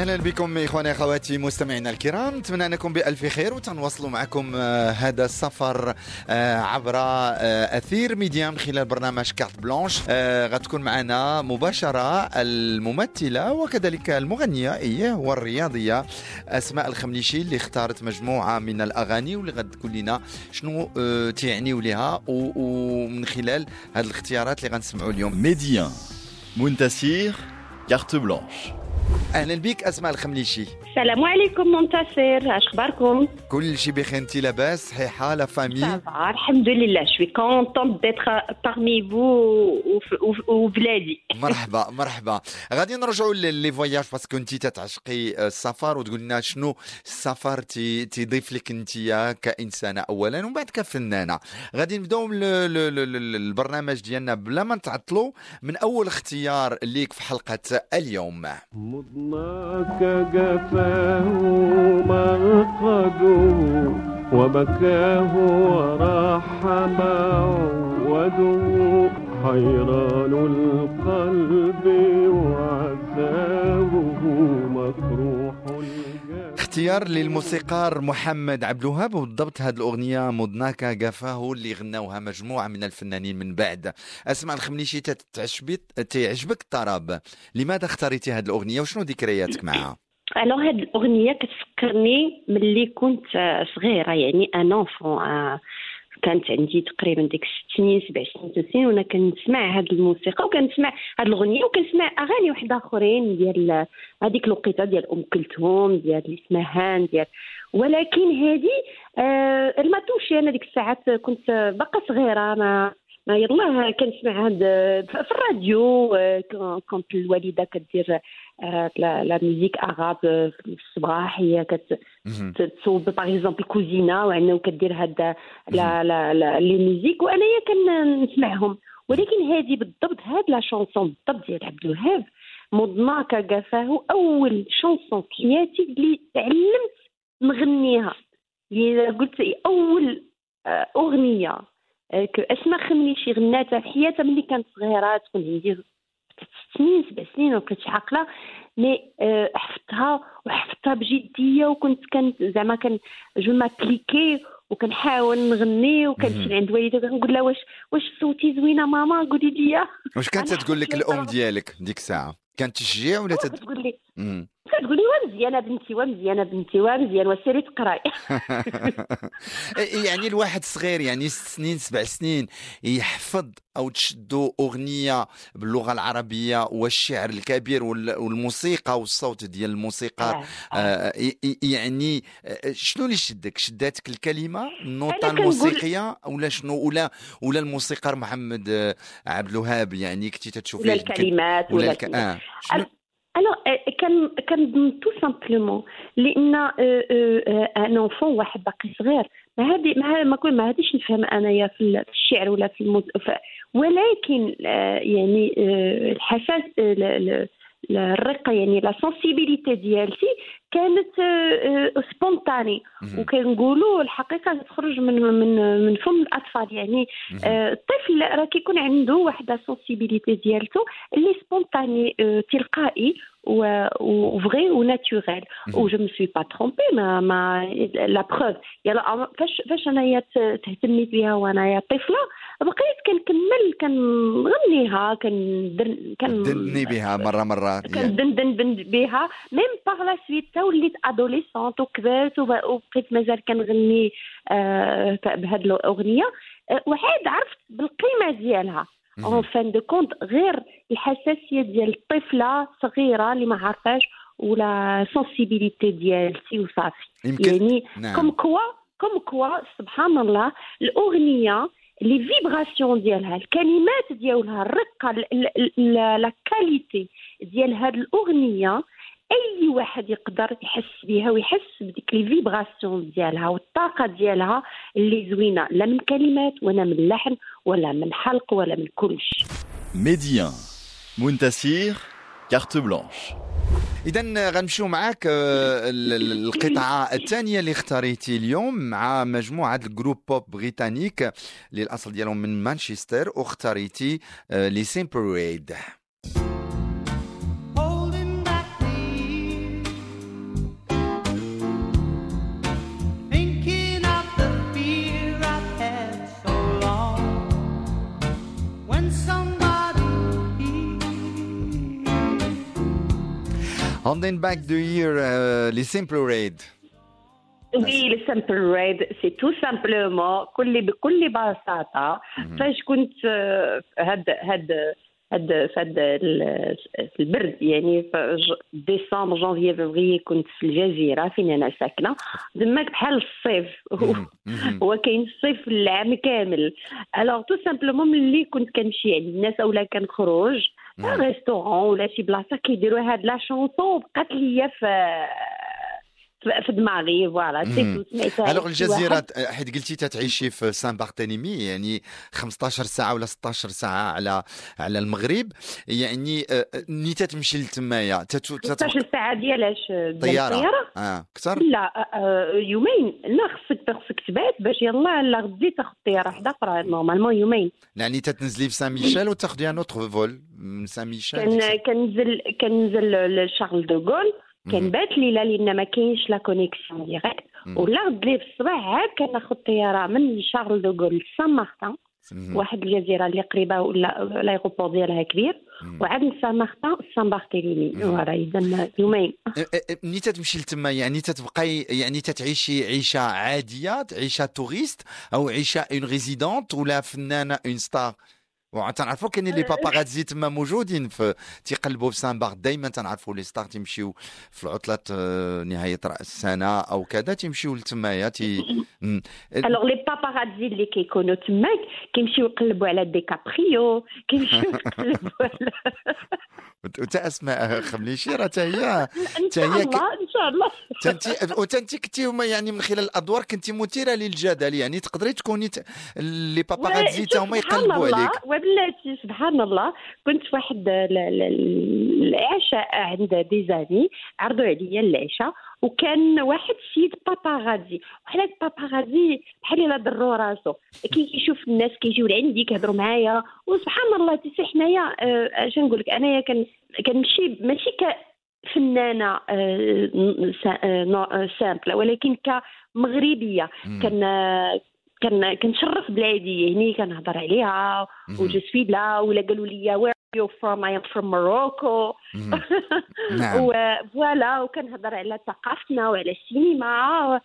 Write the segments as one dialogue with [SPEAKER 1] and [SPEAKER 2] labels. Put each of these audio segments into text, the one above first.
[SPEAKER 1] أهلا بكم إخواني أخواتي مستمعينا الكرام. نتمنى أنكم بألف خير وتنواصلوا معكم آه، هذا السفر آه، عبر آه، أثير ميديا من خلال برنامج Carte Blanche. غتكون معنا مباشرة الممثلة وكذلك المغنية إيه والرياضية أسماء الخمليشي اللي اختارت مجموعة من الأغاني واللي غتقول لنا شنو تيعنيو لها ومن خلال هذه الاختيارات اللي غنسمعوا اليوم.
[SPEAKER 2] Médien, Muntasir, carte blanche.
[SPEAKER 1] أهلا بك أسماء الخمليشي.
[SPEAKER 3] السلام عليكم منتصر. اش أخباركم؟
[SPEAKER 1] كل شيء بخير انت لاباس صحيحة لا فامي
[SPEAKER 3] الحمد لله je suis contente d'être parmi vous وبلادي
[SPEAKER 1] مرحبا مرحبا. غادي نرجعوا les voyages parce que انت تتعشقي السفر وتقول لنا شنو السفر تيضيف لك انت كإنسانة اولا ومن بعد كفنانة. غادي نبداو البرنامج ديالنا بلا ما نتعطلوا من أول اختيار ليك في حلقة اليوم.
[SPEAKER 4] مضناك جفاه مرقده وبكاه وراح معوده حيران القلب وعذابه الجاه
[SPEAKER 1] اختيار للموسيقار محمد عبد الوهاب وبالضبط هذه الأغنية مضناك قفاه اللي غناوها مجموعة من الفنانين من بعد. أسمع الخمنيشي تعجبك الطرب. لماذا اختاريتي هذه الأغنية؟ وشنو ذكرياتك معها؟
[SPEAKER 3] Alors هاد الأغنية كتفكرني ملي كنت صغيرة يعني un enfant كانت عندي تقريبا ديك ست سنين سبع سنين ثمان سنين وأنا كنسمع هاد الموسيقى وكنسمع هاد الأغنية وكنسمع أغاني واحد آخرين ديال هذيك الوقيتة ديال أم كلثوم ديال اللي اسمها هان ديال ولكن هذه آه m'a touchée. أنا ديك الساعات كنت باقا صغيرة ما ما يلاه كنسمع هاد في الراديو آه، كنت الوالدة كدير la musique arabe في الصباح هي كت
[SPEAKER 1] مهم.
[SPEAKER 3] تصوب par exemple كوزينه وعندنا كدير هاد la la la les musiques وانايا كنسمعهم ولكن هذه بالضبط هاد la chanson بالضبط ديال عبد الوهاب مضناك جفاه اول chanson في حياتي اللي تعلمت نغنيها اللي قلت اول اغنيه اسماء خميشي غناتها في حياتها ملي كانت صغيره تكون عندي سنين سبع سنين ما بقيتش عاقلة مي آه، حفظتها وحفظتها بجدية وكنت كنت زعما كان جو ما كليكي وكنحاول نغني وكنمشي عند والدتي وكنقول لها واش واش صوتي زوينة ماما قولي لي
[SPEAKER 1] واش كانت تقول لك
[SPEAKER 3] الأم.
[SPEAKER 1] ديالك ديك الساعة كانت تشجيع ولا تد...
[SPEAKER 3] كتقول لي. كتقول لي ومزيانة بنتي ومزيانة بنتي ومزيان وسيري تقراي.
[SPEAKER 1] يعني الواحد صغير يعني ست سنين سبع سنين يحفظ أو تشدو أغنية باللغة العربية والشعر الكبير وال- والموسيقى والصوت ديال الموسيقى. آه ي- ي- يعني آه، شنو اللي شدك؟ شداتك الكلمة النوطه الموسيقية ولا شنو ولا ولا الموسيقار محمد آه، عبد الوهاب؟ يعني كنتي تتشوفي
[SPEAKER 3] ولا الكلمات
[SPEAKER 1] ولا
[SPEAKER 3] ولا
[SPEAKER 1] الك...
[SPEAKER 3] Alors كان كنظن tout simplement لأن un enfant واحد باقي صغير ما هذه ما ما هاديش نفهم انايا في ال- في الشعر ولا في الموز... ف... ولكن آه، يعني آه، الحساس آه، الرقة يعني la sensibilité ديالتي كانت
[SPEAKER 1] spontanée.
[SPEAKER 3] وكنقولوا الحقيقة تخرج من من من فم الأطفال يعني. آه، الطفل راه كيكون عنده واحد sensibilité ديالته اللي spontanée آه، تلقائي وفغي وناتوريل
[SPEAKER 1] مهم.
[SPEAKER 3] و je me suis pas trompée mais mais la preuve يلا فاش فاش انايا ت- تهتميت بها وانايا طفله بقيت كنكمل كنغنيها كندر كن
[SPEAKER 1] دندني بها مره مره
[SPEAKER 3] كندندن بها même par la suite تا وليت adolescente وكبرت وب- وبقيت مازال كنغني بهاد الاغنيه وعاد عرفت بالقيمه ديالها. en fin de compte غير الحساسية ديال الطفلة صغيرة اللي ما عارفاش و la sensibilité ديالتي وصافي يعني
[SPEAKER 1] نعم.
[SPEAKER 3] comme quoi comme quoi سبحان الله الأغنية les vibrations ديالها الكلمات ديالها الرقة ال- ال- ال- la qualité ديال هاد الأغنية أي واحد يقدر يحس بها ويحس بديك les vibrations ديالها والطاقة ديالها اللي زوينة لا من كلمات ولا من لحن ولا من حلق ولا من كل شيء
[SPEAKER 2] Médien, Muntasir, Carte blanche.
[SPEAKER 1] اذا غنمشيو معاك آه، ال- ال- القطعة الثانية اللي اختاريتي اليوم مع مجموعة ال groupe pop britannique اللي الاصل ديالهم من مانشستر واختاريتي آه، les Simply Red
[SPEAKER 5] Holding Back the Years
[SPEAKER 1] les Simply Red Oui
[SPEAKER 3] ال Simply Red c'est tout simplement كل بكل بساطه فاش كنت آه، هاد هاد هاد في هاد ال- في البرد يعني في ديسمبر جانفي فبراير كنت في الجزيرة فين أنا؟ ساكنة. دماك بحال الصيف. هو كاين الصيف العام كامل. Alors tout simplement ملي كنت كنمشي عند الناس أولا كنخرج restaurant ولا شي بلاصة كيديروا هاد la chanson بقات ليا في في- دماغي voilà سمعتها
[SPEAKER 1] alors
[SPEAKER 3] الجزيرة.
[SPEAKER 1] آه، حيت قلتي تتعيشي في سان بارتيليمي يعني 15 ساعة ولا 16 ساعة على على المغرب يعني آه، آه، ملي تتمشي لتمايا تتو-
[SPEAKER 3] 16
[SPEAKER 1] تتوقع
[SPEAKER 3] ساعة ديالاش ديال طيارة.
[SPEAKER 1] آه أكثر؟
[SPEAKER 3] لا آه، آه، يومين. لا خصك خصك تبات باش يلا لا غدي تاخذ طيارة واحدة أخرى normalement يومين.
[SPEAKER 1] يعني تتنزلي في سان ميشيل وتاخذي un autre vol من سان ميشيل؟
[SPEAKER 3] كنزل كنزل لشارل دو غول كنبات ليله لأن ما كاينش la connexion directe ولا غد لي في الصباح عاد كناخذ طياره من شارل دو غول لسان مارتان واحد الجزيرة اللي قريبة ولا ال aéroport ديالها كبير. وعاد من سان مارتان سان بارتيليمي voilà اذا يومين.
[SPEAKER 1] ملي تتمشي لتما يعني تتبقاي يعني تتعيشي عيشة عادية عيشة touriste أو عيشة une résidente ولا فنانة une star وتنعرفوا كاينين les paparazzi تما موجودين في تيقلبوا في سان بارت دائما تنعرفوا les stars تيمشيو في العطلات آه، نهايه راس السنة أو كذا تيمشيو لتمايا تي.
[SPEAKER 3] alors les paparazzi اللي كيكونوا تماك كيمشيو يقلبوا على دي كابريو كيمشيو يقلبوا على
[SPEAKER 1] وتا اسماء خمليشي راه تا هي
[SPEAKER 3] شاء
[SPEAKER 1] هي
[SPEAKER 3] ان شاء الله
[SPEAKER 1] تنتي وتنتي كنتي يعني من خلال الادوار كنتي مثيره للجدل يعني تقدري تكوني. لي باباغاتزي تا هما يقلبوا عليك
[SPEAKER 3] وبلاتي سبحان الله كنت في واحد ال- ال- ال- العشاء عند ديزاني عرضوا عليا العشاء وكان واحد السيد باباغازي. وحنا الباباغازي بحال إلا ضرو راسو. كي كيشوف الناس كيجيو لعندي كيهضروا معايا. وسبحان الله تيسي حنايا آه، اش نقول لك أنايا كان كنمشي ماشي فنانه آه، آه، simple ولكن كمغربية. كان كان كنشرف بلادي يعني كنهضر عليها و je suis là ولا قالوا لي where you from I am from Morocco.
[SPEAKER 1] و
[SPEAKER 3] voilà وكنهضر على ثقافتنا وعلى السينما.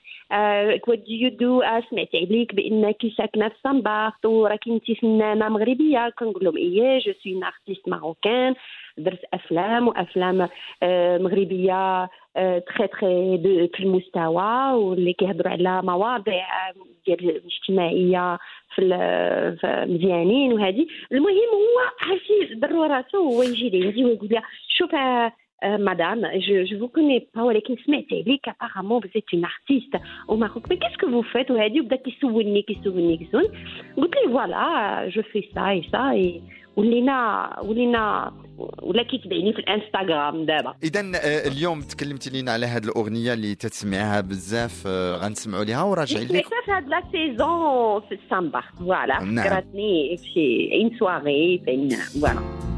[SPEAKER 3] what do you do سمعت عليك بانك ساكنه في سان بارت وراكي انت فنانة مغربية. كنقول لهم إيه je suis artiste marocaine درت أفلام وأفلام آه، مغربية تخي تخي في المستوى واللي كيهضروا على مواضيع ديال الاجتماعيه في مزيانين وهذه المهم هو عرفتي راسو هو يجي لعندي ويقول لي شوف آه، آه، madame je je vous connais pas ولكن سمعت عليك apparemment vous êtes une artiste au Maroc. Mais qu'est-ce que vous faites? وهذه وبدا كيسولني كيسولني كيسولني قلت لي voilà je fais ça et ça et ولينا ولينا ولا كيتبعني في الانستغرام دابا
[SPEAKER 1] اذا اليوم تكلمتي لينا على هذه الاغنيه اللي تتسمعها بزاف آه، غنسمعوا لها وراجعين لك
[SPEAKER 3] سمعتها في هاد la saison في السان بارت voilà
[SPEAKER 1] نعم.
[SPEAKER 3] فكرتني في شي une soirée فين
[SPEAKER 5] voilà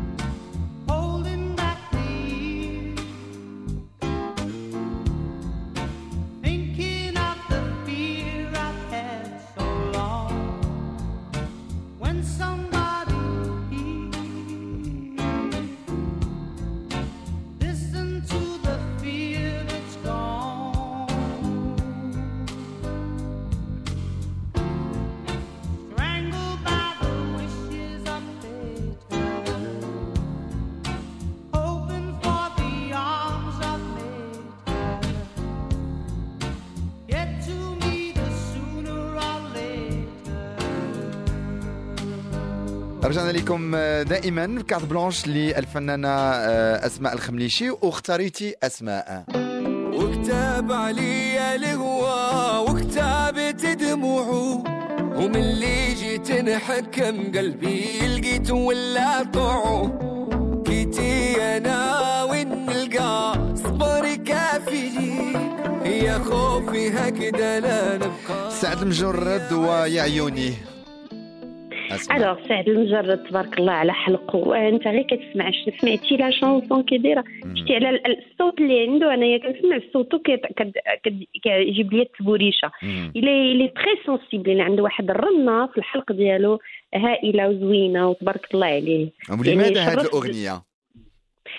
[SPEAKER 1] رجعنا لكم آه، دائما carte blanche للفنانة آه، أسماء الخمليشي واختاريتي أسماء.
[SPEAKER 6] وكتاب علي الهوى وكتابت دموعه ومن اللي جيت نحكم قلبي لقيت ولا طوعه. كيتي أنا صبري كافي؟ يا خوفي هكذا لا نبقى.
[SPEAKER 1] سعد المجرد ويا عيوني.
[SPEAKER 3] alors سعد المجرد تبارك الله على حلقه. انت غير كتسمع سمعتي la chanson كي دايرة. شتي على ال- ال- الصوت اللي عنده انايا كنسمع صوتو كد- كيجيب لي التبوريشة.
[SPEAKER 1] مم.
[SPEAKER 3] il est il est très sensible يعني عنده واحد الرنة في الحلق ديالو هائلة وزوينة وتبارك الله عليه.
[SPEAKER 1] ولماذا
[SPEAKER 3] يعني
[SPEAKER 1] هذه الأغنية؟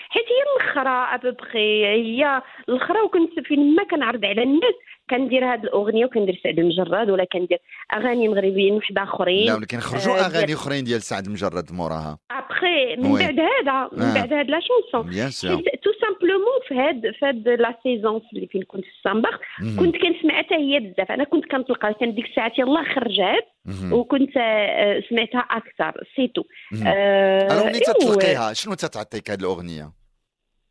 [SPEAKER 3] حيت هي الاخرى ابوبخي هي الاخرى وكنت فين ما كنعرض على الناس. كندير هذه الأغنية وكندير سعد المجرد ولا كندير أغاني مغربيين وحد آخرين
[SPEAKER 1] لا ولكن خرجوا
[SPEAKER 3] آه، أغاني
[SPEAKER 1] أخرين ديال سعد المجرد موراها
[SPEAKER 3] apparemment
[SPEAKER 1] oui.
[SPEAKER 3] بعد هذا من
[SPEAKER 1] آه.
[SPEAKER 3] بعد هذا la chanson
[SPEAKER 1] bien sûr
[SPEAKER 3] حيت tout simplement في هاد في هاد la saison اللي فين كنت في السان
[SPEAKER 1] بارت.
[SPEAKER 3] كنت كنسمع حتى هي بزاف أنا كنت كنطلقها كان ديك الساعات يلاه خرجات. وكنت آه، سمعتها أكثر
[SPEAKER 1] surtout.
[SPEAKER 3] آه
[SPEAKER 1] alors ملي
[SPEAKER 3] إيوا.
[SPEAKER 1] تتلقيها شنو تتعطيك هذه الأغنية؟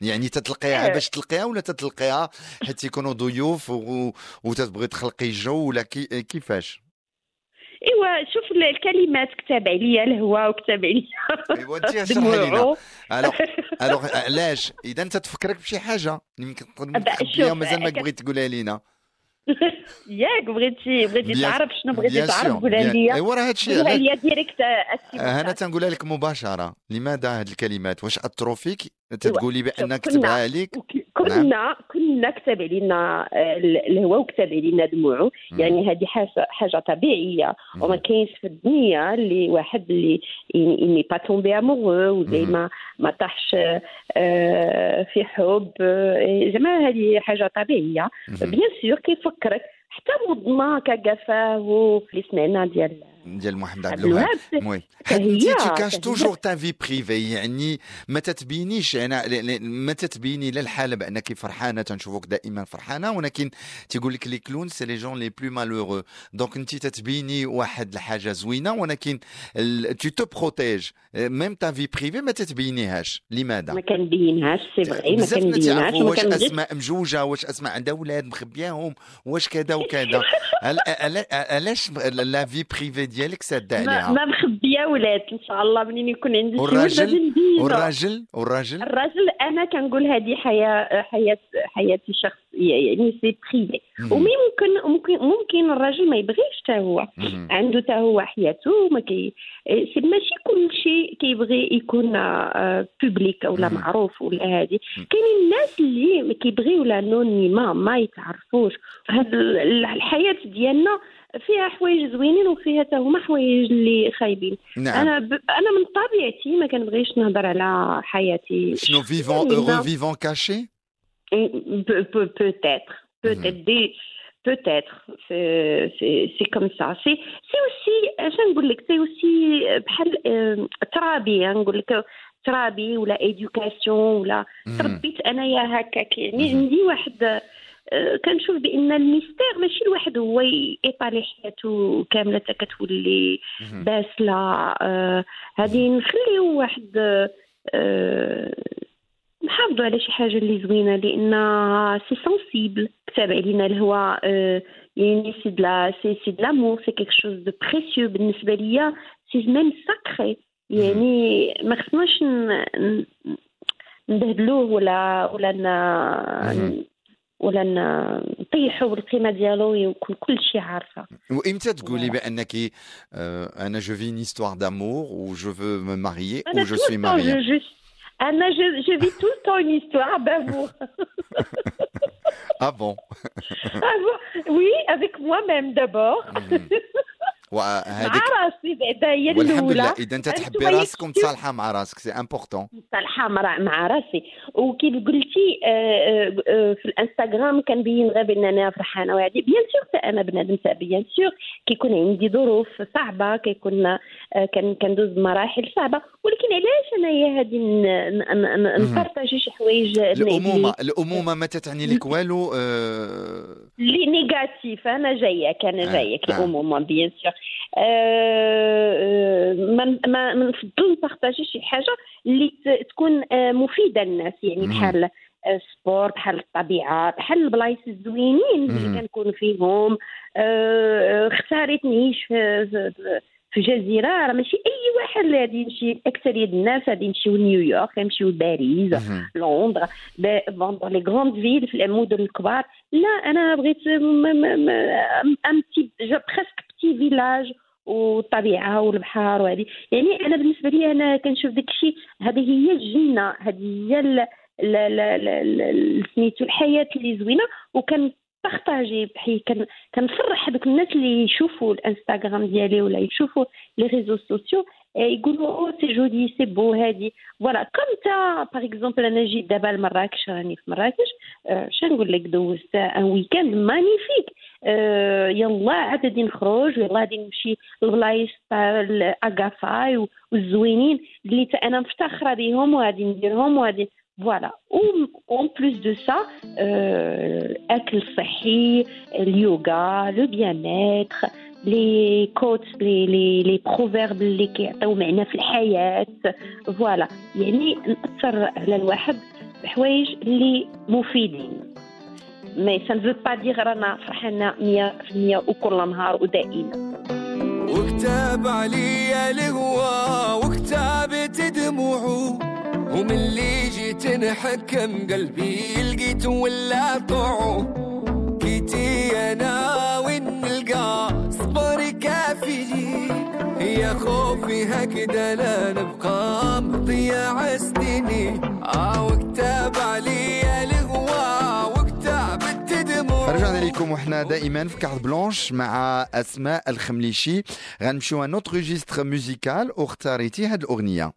[SPEAKER 1] يعني تتلقيها
[SPEAKER 3] آه.
[SPEAKER 1] باش تلقيها ولا تتلقيها حيت يكونوا ضيوف و... وتتبغي تخلقي جو ولا كي... كيفاش؟
[SPEAKER 3] إيوا شوف ال- الكلمات كتاب عليا الهوا وكتاب عليا.
[SPEAKER 1] إيوا أنت اشرحي لنا alors alors علاش؟ إذا أنت تفكرك بشي حاجة يمكن
[SPEAKER 3] شوف،
[SPEAKER 1] ومازال ما بغيت تقولها لينا.
[SPEAKER 3] ياك بغيتي بغيتي تعرف شنو بغيتي تعرف قولها ليا.
[SPEAKER 1] إيوا راه هادشي
[SPEAKER 3] قولها ليا
[SPEAKER 1] direct
[SPEAKER 3] أنا.
[SPEAKER 1] تنقولها لك مباشرة. لماذا هذه الكلمات؟ واش اثروا فيك تتقولي بان
[SPEAKER 3] شوف،
[SPEAKER 1] كتبها لك
[SPEAKER 3] وك- كنا كنا كتب علينا آه، ال- الهوا وكتب علينا دموعه.
[SPEAKER 1] مم.
[SPEAKER 3] يعني هذه حاجة حاجة طبيعية. وما كاينش في الدنيا اللي واحد اللي n'est pas tombé amoureux وزي
[SPEAKER 1] مم.
[SPEAKER 3] ما ما طاحش آه، في حب. آه، زعما هذه حاجة
[SPEAKER 1] طبيعية.
[SPEAKER 3] bien sûr كيفكرك. حتى مضنا كقفاه اللي سمعنا ديال
[SPEAKER 1] ديال محمد عبد الوهاب.
[SPEAKER 3] هي-
[SPEAKER 1] انت
[SPEAKER 3] هي-
[SPEAKER 1] toujours ta vie privée يعني ما تتبينيش ل- ما تتبيني لا الحالة بأنك فرحانة تنشوفك دائما فرحانة ولكن تيقول لك les clowns c'est les gens les plus malheureux donc انت تتبيني واحد الحاجة زوينة ولكن tu te protèges. même ta vie privée ما تتبينيهاش. لماذا؟
[SPEAKER 3] ما كنبينهاش c'est vrai ما كنبينهاش
[SPEAKER 1] واش أسماء مجوجة واش أسماء عندها أولاد مخبياهم واش كذا وكذا. عل- عل- علاش la vie privée ديالك ساده
[SPEAKER 3] ما,
[SPEAKER 1] عليها
[SPEAKER 3] ما مخبية ولاد إن شاء الله منين يكون عندي شي
[SPEAKER 1] والراجل. والراجل والراجل
[SPEAKER 3] الراجل أنا كنقول هذه حياه حياه حياتي الشخصيه يعني c'est
[SPEAKER 1] privé.
[SPEAKER 3] وممكن ممكن ممكن الراجل ما يبغيش حتى هو. عنده حتى هو حياته ما كي سي ماشي كل شيء كيبغي يكون public ولا
[SPEAKER 1] مم.
[SPEAKER 3] معروف ولا هذه. كاينين الناس اللي كيبغيو l'anonymat ما يتعرفوش هاد ال- الحياة ديالنا فيها حوايج زوينين وفيها حتى هما حوايج اللي خايبين.
[SPEAKER 1] نعم.
[SPEAKER 3] أنا ب... أنا من طبيعتي ما كنبغيش نهضر على حياتي.
[SPEAKER 1] شنو vivons
[SPEAKER 3] Pe- pe- peut-être. Peut-être des peut-être. C'est c'est c'est comme ça. C'est c'est aussi اش نقول لك سي اوسي بحال ترابي نقول لك ترابي ولا éducation ولا. تربيت انايا هكاك يعني. عندي واحد كنشوف بأن ال mystère ماشي الواحد هو يطالي حياته كاملة حتى كتولي. باسلة. آه، هذه نخليو واحد آه، نحافظوا على شي حاجة اللي زوينة لأن c'est sensible كتاب علينا الهواء آه، يعني c'est de la c'est c'est de l'amour c'est quelque chose de précieux بالنسبة ليا c'est même sacré يعني ما خصناش ن- ن- نبهدلوه ولا ولا. ولا ن- نطيحوا بالقيمه ديالو ويكون كل شيء عارفه
[SPEAKER 1] وامتى تقولي
[SPEAKER 3] Voilà.
[SPEAKER 1] بانك آه، أنا je vis une histoire d'amour ou je veux me marier ou
[SPEAKER 3] أنا
[SPEAKER 1] je
[SPEAKER 3] tout
[SPEAKER 1] suis
[SPEAKER 3] le temps,
[SPEAKER 1] mariée
[SPEAKER 3] je, je- أنا je, je vis tout le temps une histoire d'amour
[SPEAKER 1] ah bon
[SPEAKER 3] Ah bon oui avec moi-même d'abord
[SPEAKER 1] مهم. وهذيك
[SPEAKER 3] مع راسي بعدا هي
[SPEAKER 1] والحمد لله.
[SPEAKER 3] الاولى
[SPEAKER 1] إذا
[SPEAKER 3] أنت
[SPEAKER 1] تحبي راسك ومتصالحه مع راسك. c'est important
[SPEAKER 3] صالحه مع راسي. وكيف قلتي آه، آه، آه، في الإنستغرام كنبين غير بان أنا فرحانة وهذه bien sûr أنا بنادم تاع bien sûr كيكون عندي ظروف صعبة كيكون كان كندوز مراحل صعبة. ولكن علاش انايا هذه. ن partager شي حوايج
[SPEAKER 1] الأمومة الأمومة ما تتعني لك والو
[SPEAKER 3] les négatifs. أنا جايك
[SPEAKER 1] أنا
[SPEAKER 3] جايك. الامومه bien sûr ما نفضل ن partager شي حاجة اللي تكون آه، مفيده للناس يعني. بحال آه، ال sport بحال الطبيعه بحال البلايص الزوينين. اللي كنكون فيهم آه، اختاريت نعيش في في- جزيره راه ماشي اي واحد اللي غادي يمشي اكثريه الناس غادي يمشيو لنيويورك يمشيو لباريس. لندن dans les grandes villes في المدن الكبار لا أنا بغيت un petit presque petit village والطبيعه والبحر وهذه يعني أنا بالنسبة لي أنا كنشوف داك الشيء هذه هي الجنة هذه هي سميتو الحياة اللي زوينة وكان partager بحي كنفرح هذوك الناس اللي يشوفوا الإنستغرام ديالي ولا يشوفوا les réseaux sociaux. يقولوا oh c'est joli c'est beau هادي voilà comme ça par exemple أنا جيت دابا لمراكش راني في مراكش آه، شنو نقول لك دوزت un week-end magnifique يلا عاد غادي نخرج يلا غادي نمشي للبلايص تاع الاكافاي والزوينين اللي أنا مفتخره بهم وغادي نديرهم وغادي voilà en plus de ça الاكل الصحي اليوغا le bien les quotes les les les proverbes اللي كيعطيو معنى في الحياة. voilà يعني نأثر على الواحد بحوايج اللي مفيدين. mais ça ne veut pas dire رانا فرحانه 100% وكل نهار ودائما.
[SPEAKER 6] وكتاب عليا الهوى وكتابت دموعه ومن اللي جيت نحكم قلبي لقيت ولا طوعه كيتي أنا وين نلقى؟ صبري كافي. يا خوفي هكذا لا نبقى مضيع سنيني. آه وكتاب عليا الهوى وكتابت دموعه
[SPEAKER 1] رجعنا لكم وحنا دائما في carte blanche مع أسماء الخمليشي. غنمشيو un autre registre musical واختاريتي هاد
[SPEAKER 7] الأغنية.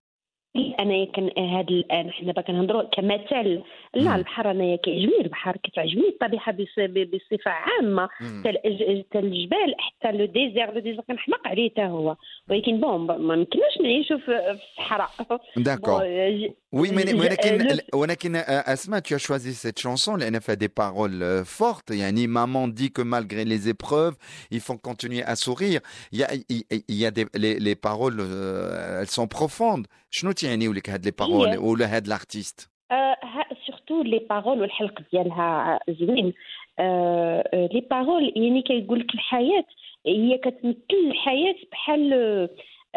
[SPEAKER 3] أنا كان هذا الان حنا باقي كنهضروا كمثل لا
[SPEAKER 1] مم.
[SPEAKER 3] البحر انايا كيعجبني البحر كتعجبني الطبيعه بص- ب- بصفه عامه
[SPEAKER 1] Mhm.
[SPEAKER 3] حتى الج- حتى الجبال حتى لو ديزير لو ديزير كنحماق عليه حتى هو ولكن بون ما يمكنناش نعيشوا في في الصحراء
[SPEAKER 1] D'accord.
[SPEAKER 3] بون، ج-
[SPEAKER 1] Oui, mais,
[SPEAKER 3] Je-
[SPEAKER 1] ولكن
[SPEAKER 3] euh, le-
[SPEAKER 1] ولكن euh, Asma, tu as choisi cette chanson لأن فيها des paroles euh, fortes. يعني maman dit que malgré les épreuves, il faut continuer à sourire. Il y a, il, il y a des, les, les paroles, euh, elles sont profondes. شنو تعنيو لك هاد les paroles
[SPEAKER 3] هي.
[SPEAKER 1] ولا هاد l'artiste
[SPEAKER 3] سورتو لي بارول والحلق ديالها زوين لي بارول يعني كيقول لك الحياه هي كتمثل الحياه بحال آه،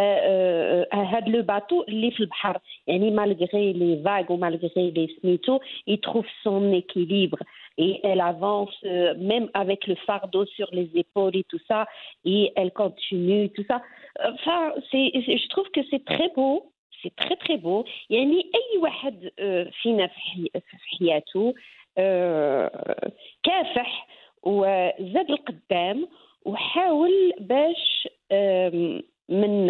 [SPEAKER 3] آه، آه، هاد لو باتو اللي في البحر يعني مالغري لي فاغ ومالغري لي سميتو il trouve son équilibre et elle avance euh, même avec le fardeau sur les épaules et tout ça et elle continue tout ça enfin c'est c'est- je trouve que c'est très beau c'est très très beau. يعني أي واحد آه، فينا في حي- في حياته آه، كافح وزاد القدام وحاول باش من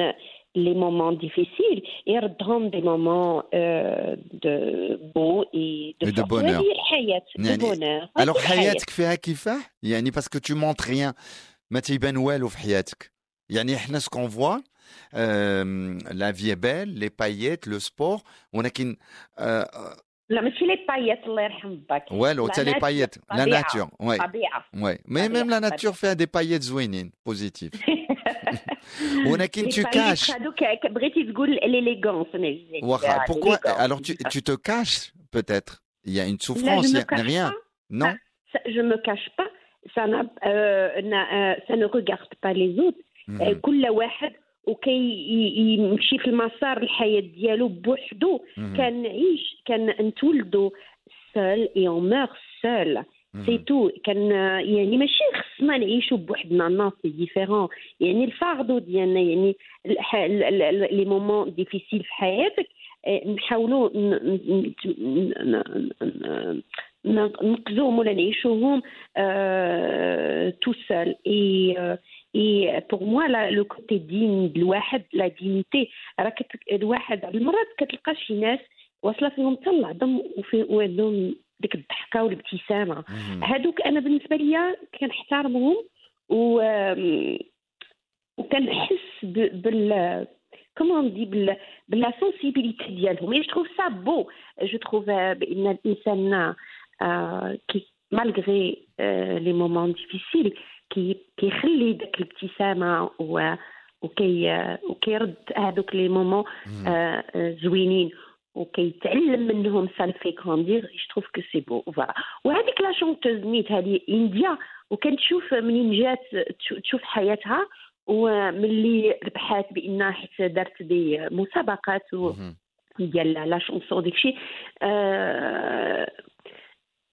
[SPEAKER 3] les moments difficiles يردهم des moments de beau
[SPEAKER 1] et de.
[SPEAKER 3] هذه الحياة
[SPEAKER 1] يعني-
[SPEAKER 3] bonheur
[SPEAKER 1] alors حياتك فيها كفاح يعني que tu montres rien. ما تيبان والو في حياتك. يعني إحنا qu'on voit euh, la vie est belle les paillettes le sport ولكن euh,
[SPEAKER 3] لا ماشي لي بايات الله يرحم باك
[SPEAKER 1] والو
[SPEAKER 3] لا
[SPEAKER 1] حتى لي
[SPEAKER 3] ناتور،
[SPEAKER 1] بايت لا
[SPEAKER 3] طبيعة.
[SPEAKER 1] ناتور وي
[SPEAKER 3] طبيعه
[SPEAKER 1] وي مي
[SPEAKER 3] طبيعة،
[SPEAKER 1] ميم لا
[SPEAKER 3] طبيعة.
[SPEAKER 1] ناتور فيها دي بايت زوينين بوزيتيف ولكن
[SPEAKER 3] لي
[SPEAKER 1] tu
[SPEAKER 3] بايات
[SPEAKER 1] caches
[SPEAKER 3] هذوك بغيتي تقول ليليغونس
[SPEAKER 1] واخا pourquoi alors tu, tu te caches peut-être il y a une souffrance il y a rien non
[SPEAKER 3] Ça, je me cache pas ça, n'a, euh, n'a- euh, ça ne regarde pas les autres آه،
[SPEAKER 1] Mhm,
[SPEAKER 3] واحد وكيمشي في المسار الحياة ديالو بوحدو كنعيش كنتولدوا seul et on meurt
[SPEAKER 1] seul.
[SPEAKER 3] c'est tout كان يعني ماشي خصنا نعيشوا بوحدنا non c'est différent يعني ال fardeau ديالنا يعني les moments difficiles في حياتك آه، نحاولوا نقزوهم ولا نعيشوهم tout seul et et pour moi le côté digne الواحد la dignité راه الواحد المرات كتلقى شي ناس واصله فيهم حتى العظم وفي وعندهم ديك الضحكه والابتسامه هادوك أنا بالنسبة ليا كنحترمهم و وكنحس ب ال comment dire ب ال ب la sensibilité ديالهم et je trouve ça beau je trouve بان الانسان آه، qui malgré les moments difficiles qui كيخلي داك الابتسامة و وكي وكيرد هذوك les moments آه، آه، زوينين. وكيتعلم منهم ça fait grandir je trouve que c'est beau voilà وهذيك la chanteuse نيت هذه إنديا. وكنتشوف منين جات تشو- تشوف حياتها. وملي ربحات بأن حيت دارت des مسابقات و ديال la chanson داكشي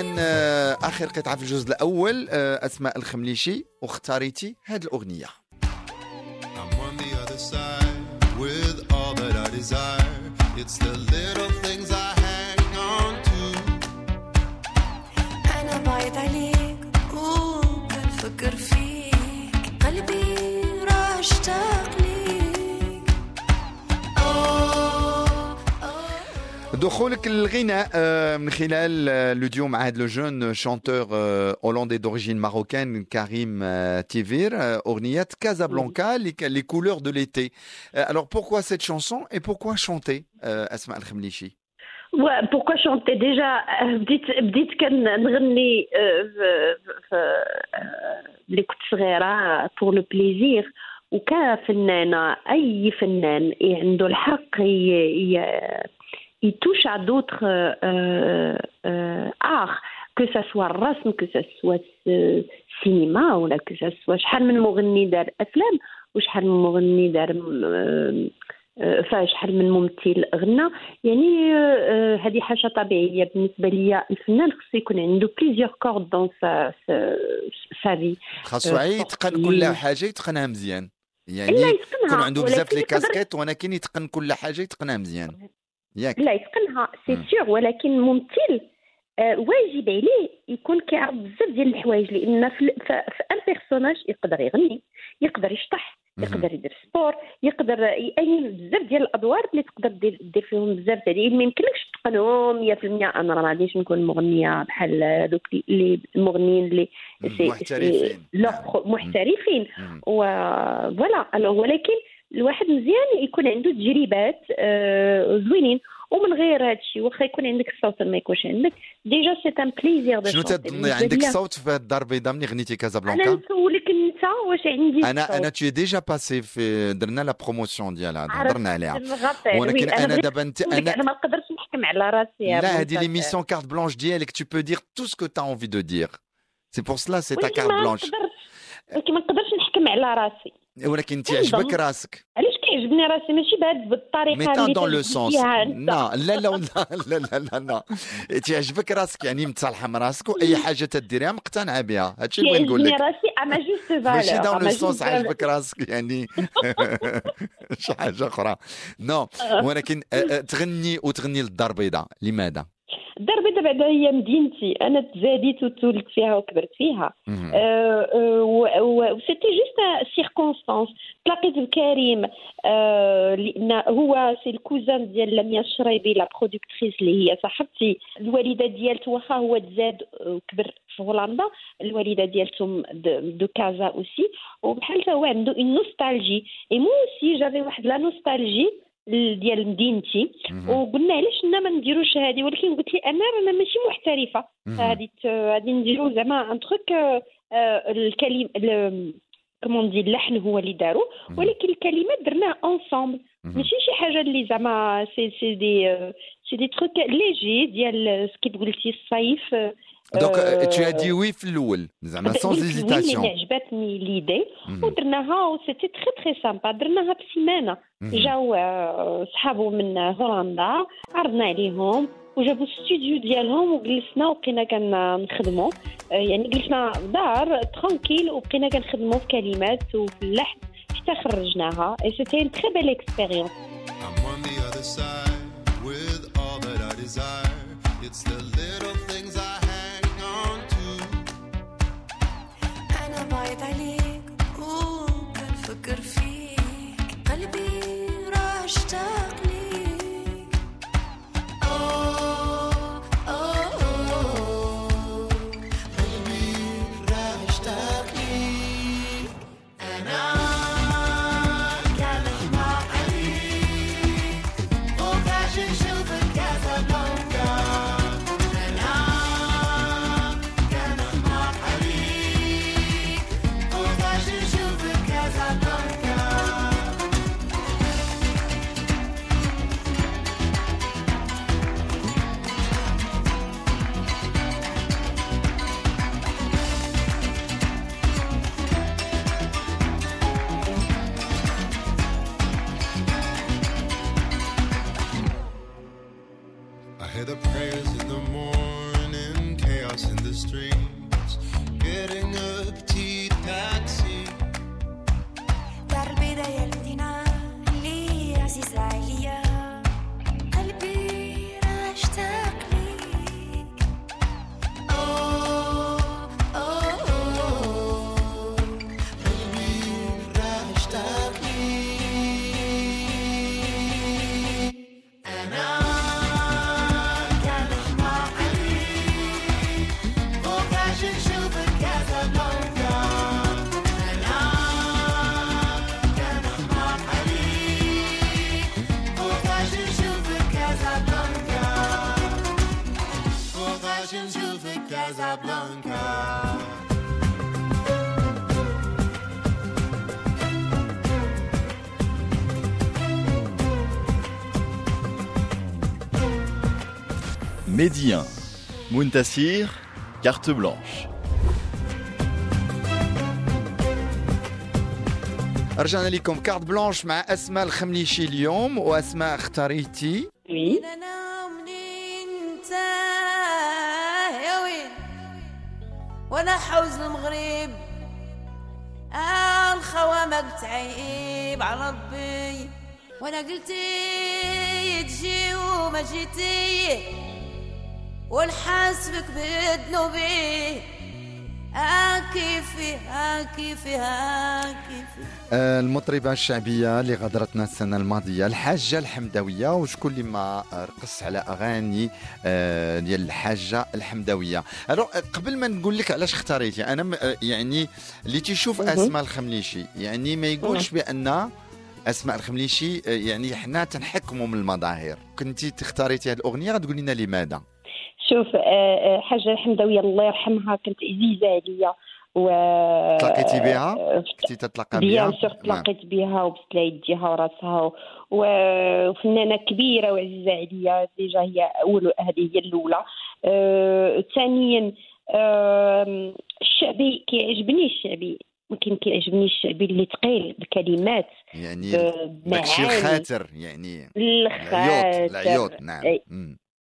[SPEAKER 1] اذا آه، آخر قطعة في الجزء الأول آه، أسماء الخمليشي واختاريتي هذه الأغنية
[SPEAKER 8] I'm on the other side with all that I desire. It's the little things I hang on to.
[SPEAKER 7] أنا بعيد عليك وبنفكر فيك
[SPEAKER 1] دخولك للغناء آه، من خلال آه، الاوديو مع هذا le jeune chanteur هولندي d'origine marocaine كريم آه، تيفير آه، أغنية كازابلانكا les couleurs de l'été alors pourquoi cette chanson et pourquoi chanter آه، اسماء الخمليشي
[SPEAKER 3] pourquoi chanter déjà آه، بديت بديت كنغني آه، في في- آه، ملي كنت صغيره pour le plaisir وكفنانه اي فنان عنده الحق ي- يتوش à d'autres euh, euh, arts que ça soit الرسم que ça soit السينما ولا que ça soit شحال من مغني دار افلام وشحال من مغني دار فشحال من ممثل غنى يعني هذه حاجة طبيعيه بالنسبة لي الفنان خصو يكون عنده plusieurs cordes dans sa sa في
[SPEAKER 1] خاصو يتقن كل حاجة يتقنها مزيان يعني يكون عنده بزاف
[SPEAKER 3] les
[SPEAKER 1] casquettes ولكن يتقن كل حاجة يتقنها مزيان ياك
[SPEAKER 3] لا يتقنها سي. سيغ ولكن ممثل آه، واجب عليه يكون كيعرف بزاف ديال الحوايج لأن في, un personnage يقدر يغني يقدر يشطح. يقدر يدير sport يقدر يأين بزاف ديال الأدوار اللي تقدر دير, فيهم بزاف ديال ما يمكنلكش تقنهم 100% أنا ما غاديش نكون مغنية بحال هذوك اللي المغنيين اللي
[SPEAKER 1] محترفين.
[SPEAKER 3] سي لوغ محترفين
[SPEAKER 1] مم.
[SPEAKER 3] وفوالا الوغ ولكن الواحد مزيان يكون عنده تجربات آه، زوينين. ومن غير هذا الشيء واخا يكون عندك الصوت ما يكونش عندك ديجا سي ان بليزير
[SPEAKER 1] شنو تظني عندك صوت في الدار البيضاء ملي غنيتي
[SPEAKER 3] أنا
[SPEAKER 1] كازابلانكا
[SPEAKER 3] نسولك أنت واش عندي
[SPEAKER 1] أنا
[SPEAKER 3] الصوت؟
[SPEAKER 1] أنا تي ديجا باسي في درنا لا بروموسيون ديالها
[SPEAKER 3] عرفت
[SPEAKER 1] هضرنا عليها.
[SPEAKER 3] نغطي.
[SPEAKER 1] ولكن
[SPEAKER 3] وي،
[SPEAKER 1] أنا
[SPEAKER 3] بغيت
[SPEAKER 1] دابا انت
[SPEAKER 3] نقولك
[SPEAKER 1] أنا
[SPEAKER 3] أنا ما نقدرش نحكم على راسي يا
[SPEAKER 1] لا هذه
[SPEAKER 3] بنت.
[SPEAKER 1] ليميسيون carte blanche ديالك tu peux dire tout ce que tu as envie de dire. C'est pour cela c'est ta
[SPEAKER 3] ولكن
[SPEAKER 1] carte
[SPEAKER 3] ما
[SPEAKER 1] blanche.
[SPEAKER 3] نقدرش ولكن ما نقدرش نحكم على راسي.
[SPEAKER 1] ولكن. يعجبك راسك.
[SPEAKER 3] علاش كيعجبني راسي؟ ماشي بهاد
[SPEAKER 1] بالطريقة
[SPEAKER 3] اللي
[SPEAKER 1] sens
[SPEAKER 3] فيها أنت.
[SPEAKER 1] لا لا لا لا لا لا لا تعجبك راسك يعني متصالحة مع راسك وأي حاجة تديريها مقتنعة بها. هادشي اللي بغيت نقول لك
[SPEAKER 3] راسي أما juste
[SPEAKER 1] ماشي
[SPEAKER 3] dans
[SPEAKER 1] le
[SPEAKER 3] sens
[SPEAKER 1] عجبك راسك يعني. شي حاجة أخرى. non ولكن آه، آه، تغني وتغني للدار البيضاء. لماذا؟
[SPEAKER 3] الدار البيضاء بعدا هي مدينتي. أنا تزاديت وتولدت فيها وكبرت فيها.
[SPEAKER 1] و
[SPEAKER 3] c'était juste circonstance تلاقيت بكريم لأن هو c'est ال cousin ديال لميا الشريبي la productrice اللي هي صاحبتي. الوالدة ديالته واخا هو تزاد وكبر في هولندا. الوالدة ديالته de Casa aussi. وبحال هو عنده une nostalgie et moi aussi j'avais واحد la nostalgie ال- ديال مدينتي. وقلنا علاش ما نديروش هذه ولكن قلت لي أنا رانا ماشي
[SPEAKER 1] محترفة.
[SPEAKER 3] غادي غادي نديرو زعما un truc الكلم comment dire اللحن هو اللي دارو. ولكن الكلمات درناه ensemble
[SPEAKER 1] مهم.
[SPEAKER 3] ماشي شي حاجة اللي زعما c'est c'est des c'est des trucs légers ديال كيف قلتي الصيف
[SPEAKER 1] donc
[SPEAKER 3] آه،
[SPEAKER 1] tu as dit oui في الأول زعما sans
[SPEAKER 3] قلت oui،
[SPEAKER 1] hésitation
[SPEAKER 3] لأن عجبتني l'idée
[SPEAKER 1] مهم.
[SPEAKER 3] ودرناها و c'était très très sympa درناها بسيمانه
[SPEAKER 1] مهم.
[SPEAKER 3] جاو آه، صحابو من هولندا عرضنا عليهم وجابوا الاستوديو ديالهم وجلسنا وبقينا كنخدموا آه، يعني جلسنا في دار tranquille وبقينا كنخدموا في كلمات وفي اللحن حتى خرجناها et c'était une très belle expérience
[SPEAKER 8] I'm on
[SPEAKER 9] وكنفكر فيك قلبي راه اشتاق
[SPEAKER 8] Mehdi
[SPEAKER 2] 1, Muntassir, carte blanche.
[SPEAKER 1] رجعنا لكم كارت بلانش مع اسماء الخمليشي اليوم واسماء اختاريتي
[SPEAKER 3] وي
[SPEAKER 10] أنا منين انت يا وين وأنا حوز المغرب. آه الخوامك تعيب على ربي. وأنا قلتي تجي وما جيتي. ونحاسبك بذنوبي. ها كيفي ها كيفي ها كيفي
[SPEAKER 1] آه، المطربة الشعبية اللي غادرتنا السنة الماضية الحاجة الحمدوية وشكون اللي ما رقص على أغاني آه، ديال الحاجة الحمدوية ألو قبل ما نقول لك علاش اختاريتي أنا يعني اللي تيشوف. أسماء الخمليشي يعني ما يقولش بأن أسماء الخمليشي آه، يعني حنا تنحكموا من المظاهر. كنتي تختاريتي هذه الأغنية غتقولي لنا لماذا؟
[SPEAKER 3] شوف آه، آه، حاجة الحمدويه الله يرحمها كانت عزيزة عليا. و
[SPEAKER 1] تلاقيتي بها؟
[SPEAKER 3] آه،
[SPEAKER 1] كنتي تتلاقى
[SPEAKER 3] bien
[SPEAKER 1] بها
[SPEAKER 3] sûr تلاقيت بها وبسلا يديها وراسها وفنانة كبيرة وعزيزة عليا déjà هي أول هذه هي الأولى. ثانيا الشعبي كيعجبني الشعبي ولكن كيعجبني الشعبي اللي ثقيل بكلمات
[SPEAKER 1] يعني داكشي. الخاطر يعني
[SPEAKER 3] الخاطر.
[SPEAKER 1] العيوط العيوط نعم.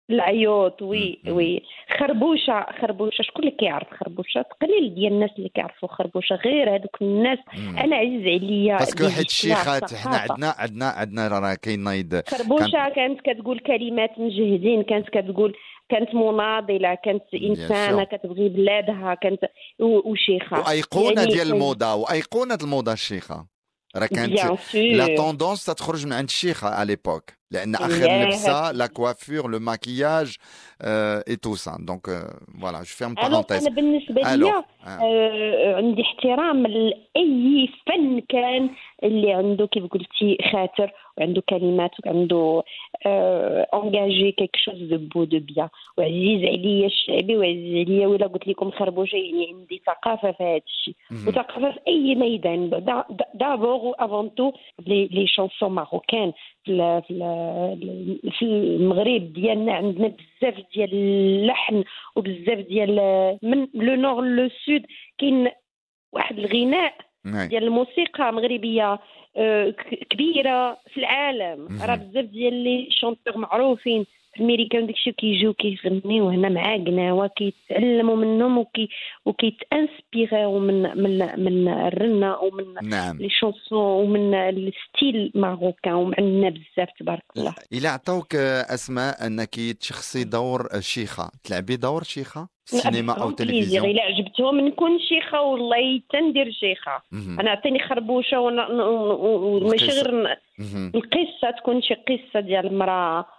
[SPEAKER 3] العيوط
[SPEAKER 1] oui.
[SPEAKER 3] oui خربوشة خربوشة شكون اللي كيعرف خربوشة قليل ديال الناس اللي كيعرفوا خربوشة غير هذوك الناس
[SPEAKER 1] مم.
[SPEAKER 3] أنا عز عليا
[SPEAKER 1] parce
[SPEAKER 3] que
[SPEAKER 1] حيت الشيخات حنا. عندنا عندنا عندنا راه كاين نايض
[SPEAKER 3] خربوشة كانت كتقول كلمات مجهدين كانت كتقول كانت مناضلة كانت
[SPEAKER 1] إنسانة.
[SPEAKER 3] كتبغي بلادها كانت و- وشيخة
[SPEAKER 1] وأيقونة
[SPEAKER 3] يعني
[SPEAKER 1] ديال
[SPEAKER 3] كان-
[SPEAKER 1] الموضة وأيقونة الموضة الشيخة راه كانت
[SPEAKER 3] la
[SPEAKER 1] tendance تتخرج من عند الشيخة على l'époque لأن اخر
[SPEAKER 3] ياه.
[SPEAKER 1] لبسه la coiffure le maquillage et tout ça donc voilà je ferme
[SPEAKER 3] alors
[SPEAKER 1] parenthèse
[SPEAKER 3] أنا بالنسبة
[SPEAKER 1] alors،
[SPEAKER 3] لي آه، عندي احترام لأي فن كان اللي عنده كيف قلتي خاطر وعنده كلمات وعنده engagées quelque chose de beau de bien وعزيز عليا الشعبي وعزيز عليا ولا قلت لكم خربوشة يعني عندي ثقافة في هذا الشيء. وثقافة في أي ميدان. دا- دا- d'abord avant tout les les chansons marocaines في ال- في ال- في المغرب ديالنا عندنا بزاف ديال اللحن وبزاف ديال من le nord le sud كاين واحد الغناء
[SPEAKER 1] نعم.
[SPEAKER 3] ديال الموسيقى مغربية آه، كبيرة في العالم. راه بزاف ديال les chanteurs معروفين في أمريكا وداكشي كيجيو كيغنيو هنا معاكنا وكيتعلموا منهم وكي وكيت inspireriو من من من الرنة ومن
[SPEAKER 1] نعم
[SPEAKER 3] les chansons ومن ال style marocain وعندنا بزاف تبارك الله
[SPEAKER 1] إلى عطاوك أسماء أنك تشخصي دور الشيخه تلعبي دور شيخة في السينما
[SPEAKER 3] أو.
[SPEAKER 1] التلفزيون
[SPEAKER 3] إلا عجبتهم نكون شيخة والله تندير
[SPEAKER 1] شيخة.
[SPEAKER 3] أنا عطيني خربوشة وماشي. غير. القصة تكون شي قصة ديال امراه آه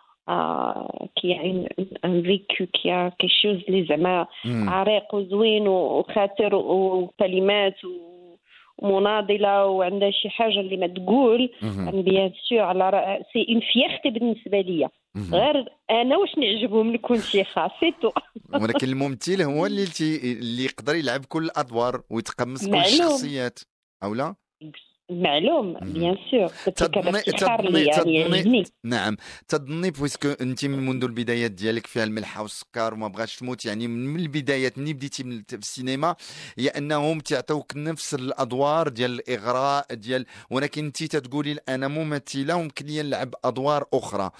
[SPEAKER 3] كي يعني un vécu quelque quelque chose لي زعما. عريق وزوين وخاطر وكلمات ومناضله وعندها شي حاجة اللي ما تقول. bien sûr على c'est une vertu بالنسبة ليا. غير أنا واش نعجبهم نكون شيخه c'est tout
[SPEAKER 1] ولكن الممثل هو اللي اللي يقدر يلعب كل الادوار ويتقمص كل. الشخصيات أو لا
[SPEAKER 3] معلوم bien sûr
[SPEAKER 1] تظني
[SPEAKER 3] تظني
[SPEAKER 1] نعم. تظني puisque انت من منذ البدايات ديالك فيها الملحه والسكر وما بغاش تموت يعني من البدايات ملي بديتي من في السينما هي أنهم تعطوك نفس الأدوار ديال الإغراء ديال ولكن انت تتقولي أنا ممثلة ويمكن لي نلعب أدوار أخرى.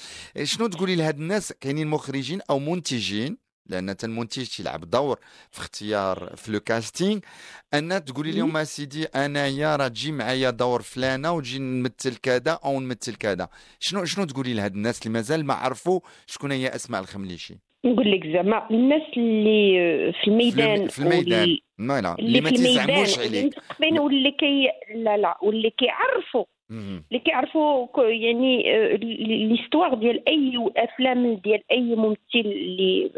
[SPEAKER 1] شنو تقولي لهاد الناس؟ كاينين مخرجين أو منتجين؟ لأن حتى المنتج تيلعب دور في اختيار في le casting. ان تقولي لهم أسيدي أنايا راه تجي معايا دور فلانة وتجي نمثل كذا أو نمثل كذا. شنو شنو تقولي لهاد الناس اللي مازال ما عرفوا شكون هي أسماء الخمليشي؟
[SPEAKER 3] نقول لك زعما الناس اللي في الميدان
[SPEAKER 1] في الميدان. voilà اللي ما تيزعموش عليك.
[SPEAKER 3] واللي كي لا لا. واللي كيعرفوا. اللي كيعرفوا يعني آه، l'histoire ديال أي أفلام ديال أي ممثل اللي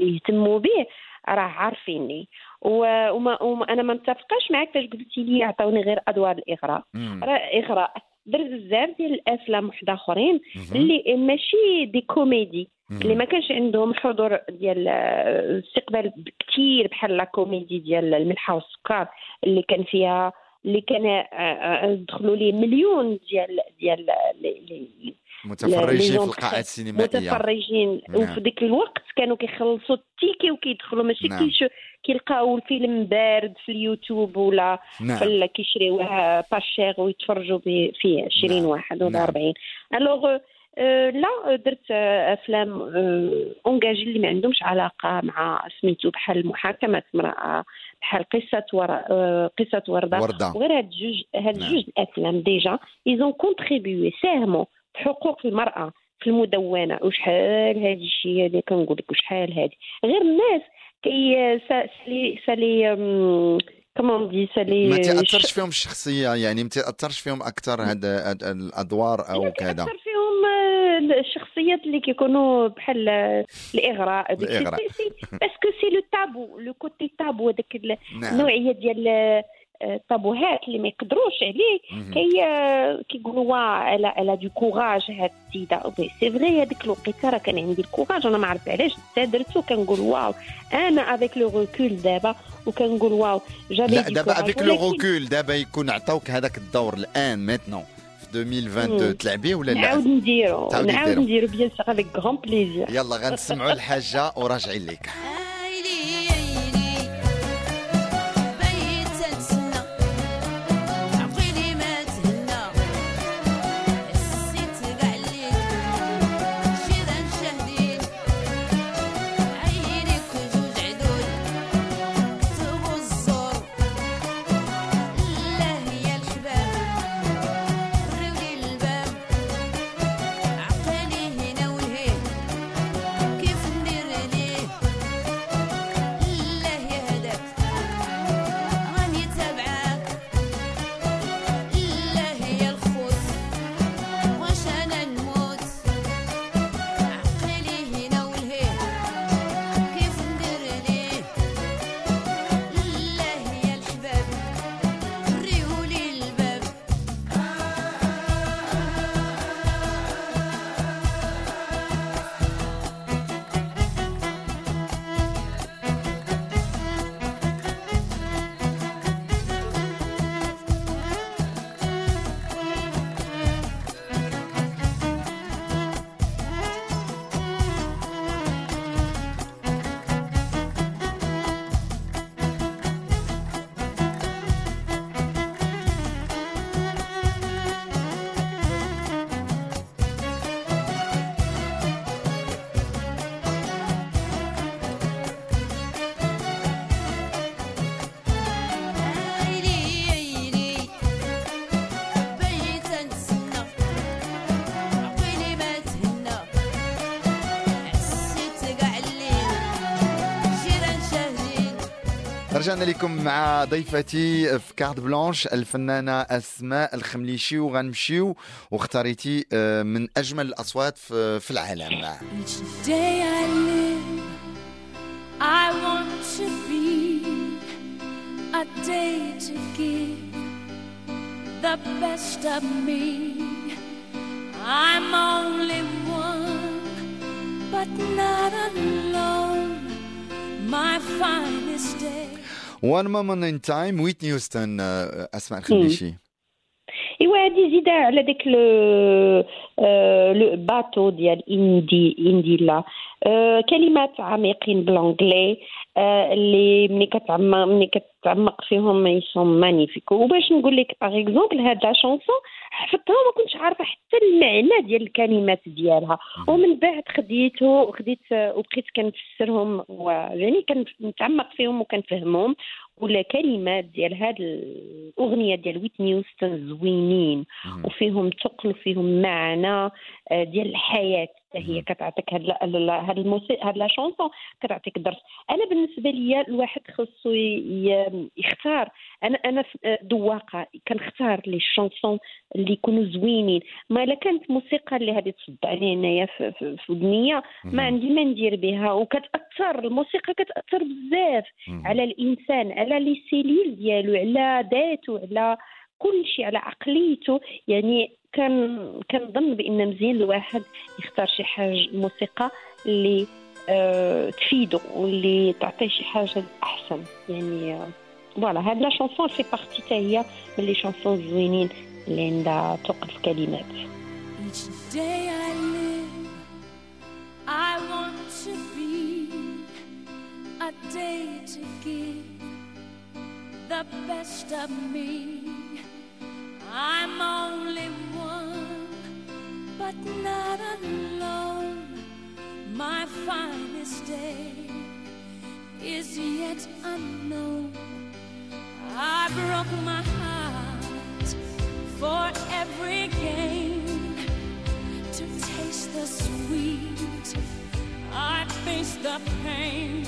[SPEAKER 3] اللي يهتموا به راه عارفيني وما, وما أنا ما متفقاش معاك فاش قلتي لي عطاوني غير أدوار
[SPEAKER 1] الإغراء.
[SPEAKER 3] راه إغراء درت بزاف ديال الأفلام واحد
[SPEAKER 1] آخرين.
[SPEAKER 3] اللي ماشي des
[SPEAKER 1] comédies.
[SPEAKER 3] اللي ما كانش عندهم حضور ديال آه، استقبال كثير بحال la comédie ديال الملحة والسكر اللي كان فيها اللي كان آه، آه، دخلوا ليه مليون ديال ديال
[SPEAKER 1] متفرجين في القاعات السينمائية
[SPEAKER 3] متفرجين
[SPEAKER 1] نعم.
[SPEAKER 3] وفي ذيك الوقت كانوا كيخلصوا ال ticket وكيدخلوا ماشي
[SPEAKER 1] نعم.
[SPEAKER 3] كيش كيلقاو الفيلم بارد في اليوتيوب ولا
[SPEAKER 1] نعم
[SPEAKER 3] كيشريوه باشير ويتفرجوا فيه 20
[SPEAKER 1] نعم.
[SPEAKER 3] واحد ولا
[SPEAKER 1] نعم.
[SPEAKER 3] 40 alors là درت آه، أفلام engagés اللي ما عندهمش علاقة مع سميتو بحال محاكمة امرأة بحال قصة ور... آه، قصة وردة
[SPEAKER 1] وردة.
[SPEAKER 3] وغير هاد جوج هاد
[SPEAKER 1] نعم.
[SPEAKER 3] جوج الأفلام déjà ils ont contribué ساهموا حقوق المرأة في المدونة وشحال هادي الشيء اللي كنقول لك وشحال هادي. غير الناس كي سا- سالي سالي كومون دي سالي
[SPEAKER 1] ما تاثرش فيهم الشخصية يعني ما تاثرش فيهم أكثر هاد الأدوار أو كذا؟
[SPEAKER 3] كيأثر فيهم آه، الشخصيات اللي كيكونوا بحال آه،
[SPEAKER 1] الإغراء
[SPEAKER 3] parce que c'est le tabou le côté tabou هذاك
[SPEAKER 1] نعم.
[SPEAKER 3] النوعية ديال آه، الطابوهات اللي ما يقدروش عليه. كي كيقولوا وا elle a elle a du courage هاد السيدة. oui c'est vrai هذيك الوقيتة راه كان عندي ال courage أنا ما عرفت علاش درتو كنقول واو. أنا avec le recul دابا وكنقول واو. جافي
[SPEAKER 1] لا دابا avec
[SPEAKER 3] le
[SPEAKER 1] recul دابا يكون عطاوك هذاك الدور الآن ميتنون في 2022
[SPEAKER 3] مم.
[SPEAKER 1] تلعبيه ولا لا؟
[SPEAKER 3] نعاود نديرو. نعاود
[SPEAKER 1] ديرو.
[SPEAKER 3] نديرو bien sûr avec grand plaisir
[SPEAKER 1] يلا غنسمعوا الحاجة وراجعين لك رجعنا لكم مع ضيفتي في كارت بلانش الفنانة أسماء الخمليشي وغنمشيو واختاريتي آه، من أجمل الأصوات في العالم.
[SPEAKER 7] I'm only one, but not alone. My finest day.
[SPEAKER 1] One Moment in Time Whitney Houston آه، أسماء الخمليشي
[SPEAKER 3] ايوا هادي زيدا على داك le آه، le bateau ديال Indi Indila آه، كلمات عميقين ب l'anglais آه، اللي ملي كتعمق ملي كتعمق فيهم ils sont magnifiques. وباش نقول لك par exemple هاد la chanson حفظتها وما كنتش عارفة حتى المعنى ديال الكلمات ديالها. ومن بعد خديته وخديت وبقيت كنفسرهم ويعني كنتعمق فيهم وكنفهمهم. ولا كلمات ديال هاد الاغنيه ديال ويتني هيوستن زوينين. وفيهم ثقل وفيهم معنى آه، ديال الحياة. هي كتعطيك هاد هاد الموسيقى هاد لا شونسون كتعطيك درس. أنا بالنسبة ليا الواحد خصو يختار. أنا أنا ذواقه كنختار لي شونسون اللي يكونوا زوينين. ما إلا كانت موسيقى اللي غادي تصدعني انايا في, ودنيا ما عندي ما ندير بها. وكتأثر الموسيقى كتأثر بزاف على الإنسان على لي سيليل ديالو على ذاته على كل شيء على عقليته. يعني كان كنظن بأن مزيان الواحد يختار شي حاجة موسيقى اللي آه تفيدو واللي تعطيه شي حاجة احسن يعني آه، voilà هاد la chanson fait partie حتى هي من les chansons زوينين اللي عندها ثقل في كلمات.
[SPEAKER 7] Each day I live, I want to be a day to give the best of me. I'm only one, but not alone. My finest day is yet unknown. I broke my heart for every gain to taste the sweet. I face the pain.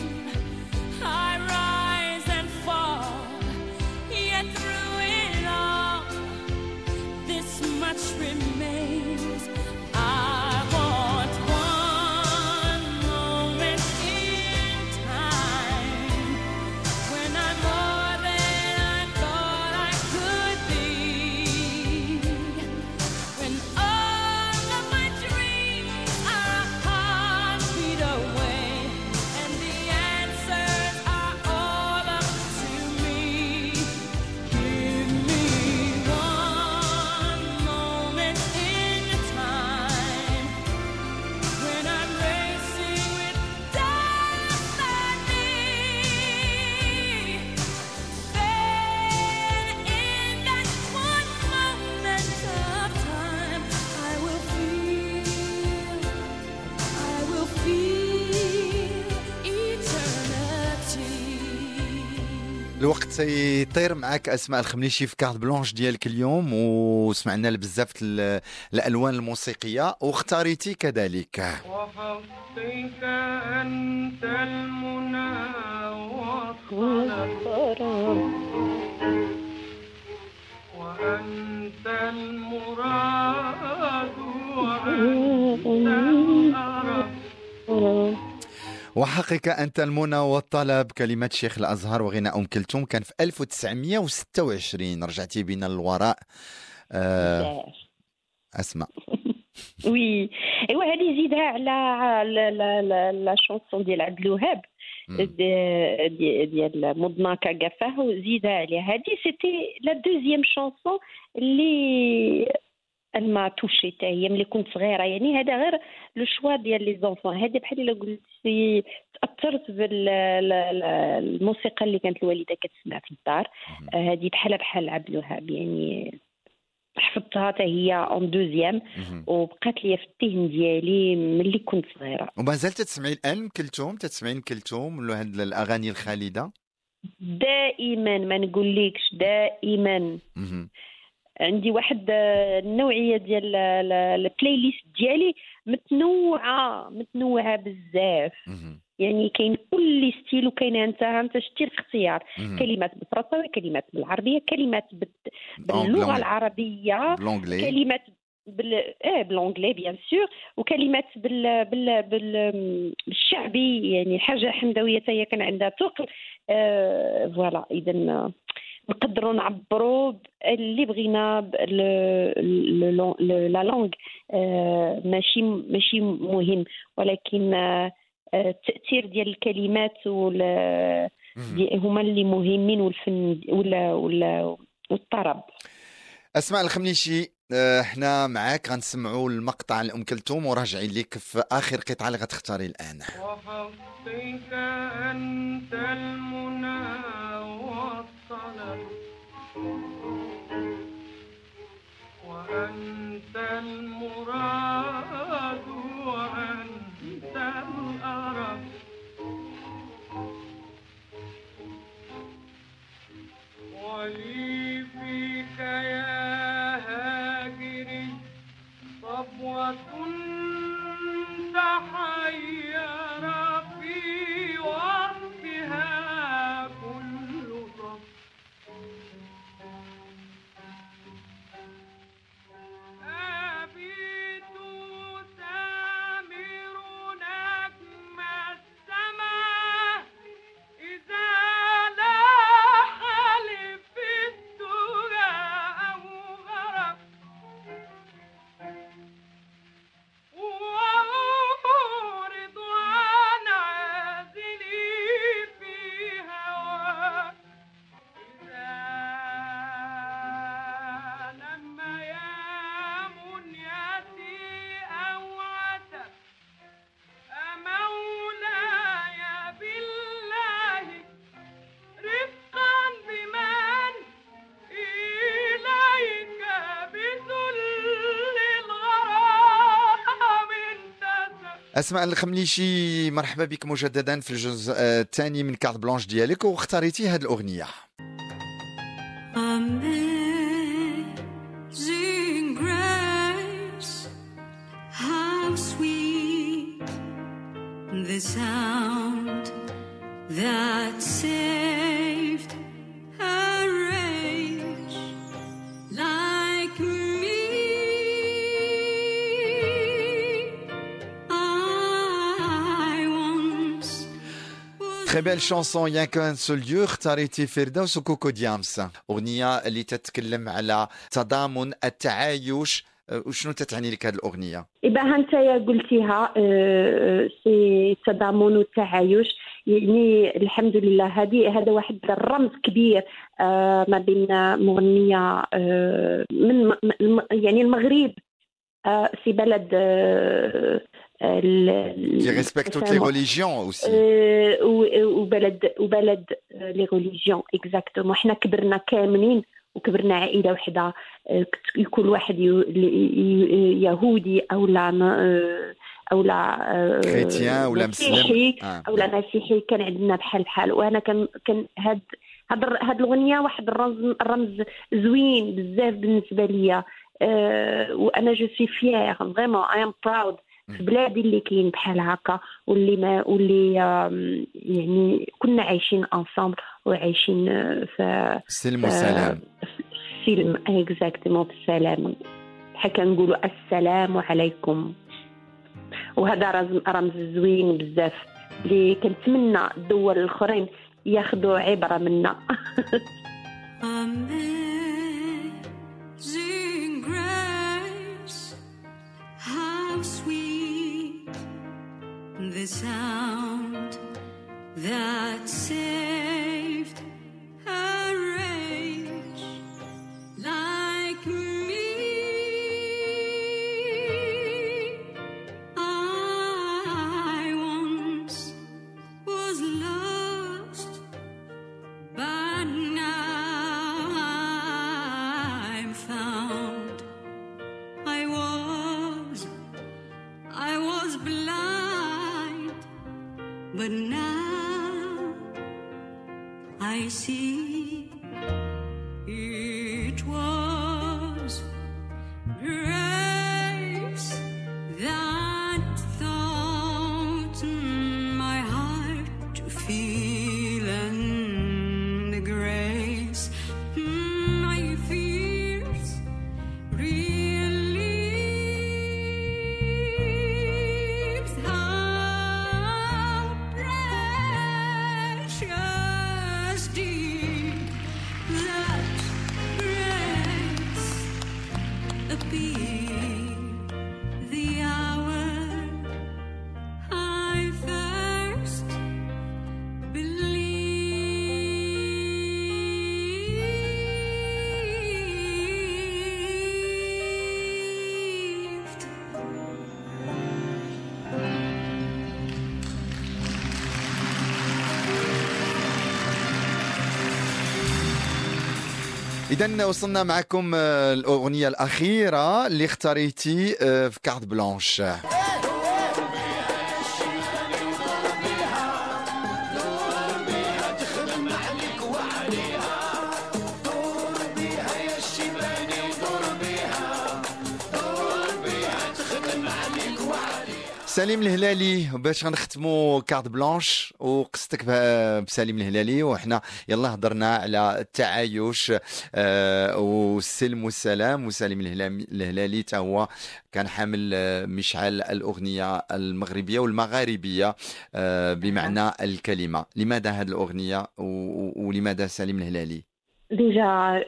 [SPEAKER 7] I rise much remains.
[SPEAKER 1] سيطير معك أسماء الخمليشي في كارت بلانش ديالك اليوم وسمعنا بزاف ال- الألوان الموسيقية واختاريتي كذلك.
[SPEAKER 4] وفضيك أنت المنى وأنت المراد الأرب
[SPEAKER 1] وحقك أنت المنى والطلب. كلمات شيخ الأزهر وغناء أم كلثوم كان في 1926 رجعتي بنا للوراء. آه اسماء
[SPEAKER 3] oui. إيوا هذه زيدها على la la la la chanson ديال عبد الوهاب. دي- دي- ديال مضناك جفاه وزيدها عليها. هذه c'était la deuxième chanson اللي m'a touchée حتى هي. ملي كنت صغيرة يعني هذا غير le choix ديال les enfants هذه بحال إلا قلتي تأثرت بالموسيقى اللي كانت الوالدة كتسمع في الدار. آه، هذه بحال بحال عبد الوهاب يعني حفظتها حتى هي en deuxième وبقات لي في الذهن ديالي ملي كنت صغيرة.
[SPEAKER 1] وما زلت تسمعي الآن كلثوم؟ تسمعين كلثوم ولا هاد الأغاني الخالدة؟
[SPEAKER 3] دائما ما نقولكش دائما. عندي واحد آه، النوعية ديال ال- ال- ال playlist ديالي متنوعة متنوعة بزاف. يعني كاين كل style وكاينة أنت أنت شفتي الاختيار. كلمات بالفرنساوي كلمات بالعربية كلمات. باللغة
[SPEAKER 1] العربية.
[SPEAKER 3] كلمات بال آه ب l'anglais bien sûr. وكلمات بال بال بال بالشعبي. يعني الحاجة الحمداوية حتى هي كان عندها ثقل آه فوالا. اذا نقدروا نعبروا اللي بغينا ب- ل- ل- ل- لا لونغ آه ماشي ماشي مهم. ولكن آه آه، التأثير ديال الكلمات وال هما اللي مهمين والفن ولا ولا والطرب.
[SPEAKER 1] أسماء الخمنيشي آه، إحنا معاك. غنسمعوا المقطع لأم كلثوم وراجعين لك في آخر قطعة اللي غتختاري الآن.
[SPEAKER 4] وحظك أنت المنى. والصلاة وأنت المراد وأنت الأرب ولي فيك يا هاجري صبوة تحير
[SPEAKER 1] أسماء الخمليشي مرحبا بك مجددا في الجزء الثاني من كارت بلانش ديالك واختاريتي هذه الأغنية. belle chanson يان كان سو ليو اختاريتي فردوس وكوكو ديامس اغنيه اللي تتكلم على تضامن التعايش وشنو تتعني لك هذه الاغنيه
[SPEAKER 3] إذا أنت قلتيها c'est تضامن والتعايش يعني الحمد لله هذه هذا واحد الرمز كبير ما بين مغنية آه، من يعني المغرب في بلد
[SPEAKER 1] toutes les religions aussi
[SPEAKER 3] آه، و- وبلد وبلد les religions exactement حنا كبرنا كاملين وكبرنا عائله وحده كل واحد يهودي أو لا أو لا
[SPEAKER 1] chrétien ولا.
[SPEAKER 3] مسيحي. أو لا مسيحي كان عندنا بحال بحال وأنا كان كان هاد هاد هاد الاغنيه واحد الرمز الرمز زوين بزاف بالنسبة ليا وأنا je suis fière vraiment I am proud في بلادي اللي كاين بحال هكا واللي ما واللي يعني كنا عايشين ensemble وعايشين آه، في
[SPEAKER 1] سلم وسلام.
[SPEAKER 3] سلم exactement في السلام بحال كنقولوا السلام عليكم. وهذا رمز رمز زوين بزاف. اللي كنتمنى الدول الأخرين ياخذوا عبرة منا.
[SPEAKER 5] Amazing grace, sweet the sound that saved I see it was grace that
[SPEAKER 1] اذا وصلنا معكم آه، الأغنية الأخيرة اللي اختاريتي آه، في carte blanche. سليم الهلالي باش غنختموا carte blanche وقصتك بسليم الهلالي وحنا يلا هضرنا على التعايش آه، والسلم والسلام. وسليم الهلالي تا هو كان حامل آه، مشعل الأغنية المغربية والمغاربية آه، بمعنى الكلمة. لماذا هذه الأغنية ولماذا سليم الهلالي؟
[SPEAKER 3] déjà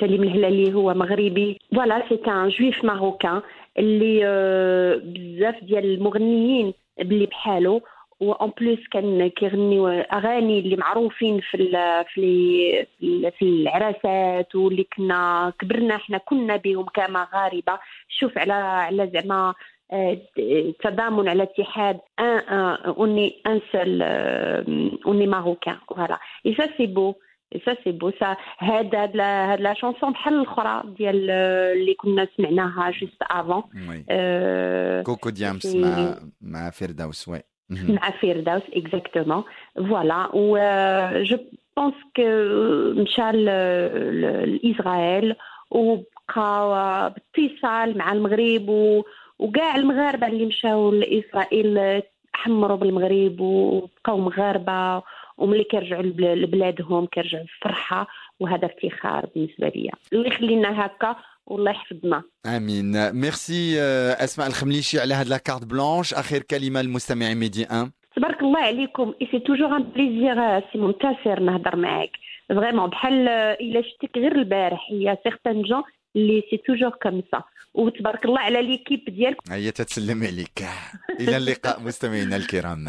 [SPEAKER 3] سليم الهلالي هو مغربي. voilà c'est un juif marocain اللي آه، بزاف ديال المغنيين اللي بحالو en plus كان كيغنيو أغاني اللي معروفين في ال في ال في العراسات واللي كنا كبرنا إحنا كنا بهم كمغاربه شوف على على زعما آه، تضامن على اتحاد on est un seul on est marocains voilà et ça c'est beau ça c'est beau ça هاد هاد la هاد la chanson بحال الاخرى ديال آه، اللي كنا سمعناها juste avant
[SPEAKER 1] oui
[SPEAKER 3] آه،
[SPEAKER 1] كوكو ديامس
[SPEAKER 3] c'est-
[SPEAKER 1] مع مع فردوس oui مهم.
[SPEAKER 3] مع فيردوس exactement voilà و je pense que مشى ل- ل- لاسرائيل وبقى باتصال مع المغرب و وكاع المغاربه اللي مشاو لإسرائيل حمروا بالمغرب وبقاو مغاربة وملي كيرجعوا لبل- لبلادهم كيرجعوا بفرحه وهذا افتخار بالنسبة لي الله يخلينا هكا والله يحفظنا.
[SPEAKER 1] آمين. ميرسي آه، أسماء الخمليشي على هاد la carte blanche آخر كلمة للمستمعين ميدي 1
[SPEAKER 3] تبارك الله عليكم. et c'est toujours un plaisir si منتصر نهضر معاك. vraiment بحال آه، إلا شفتك غير البارح il y a certaines gens اللي c'est toujours comme ça وتبارك الله على l'équipe ديالك.
[SPEAKER 1] هيا تتسلم عليك. إلى اللقاء مستمعينا الكرام.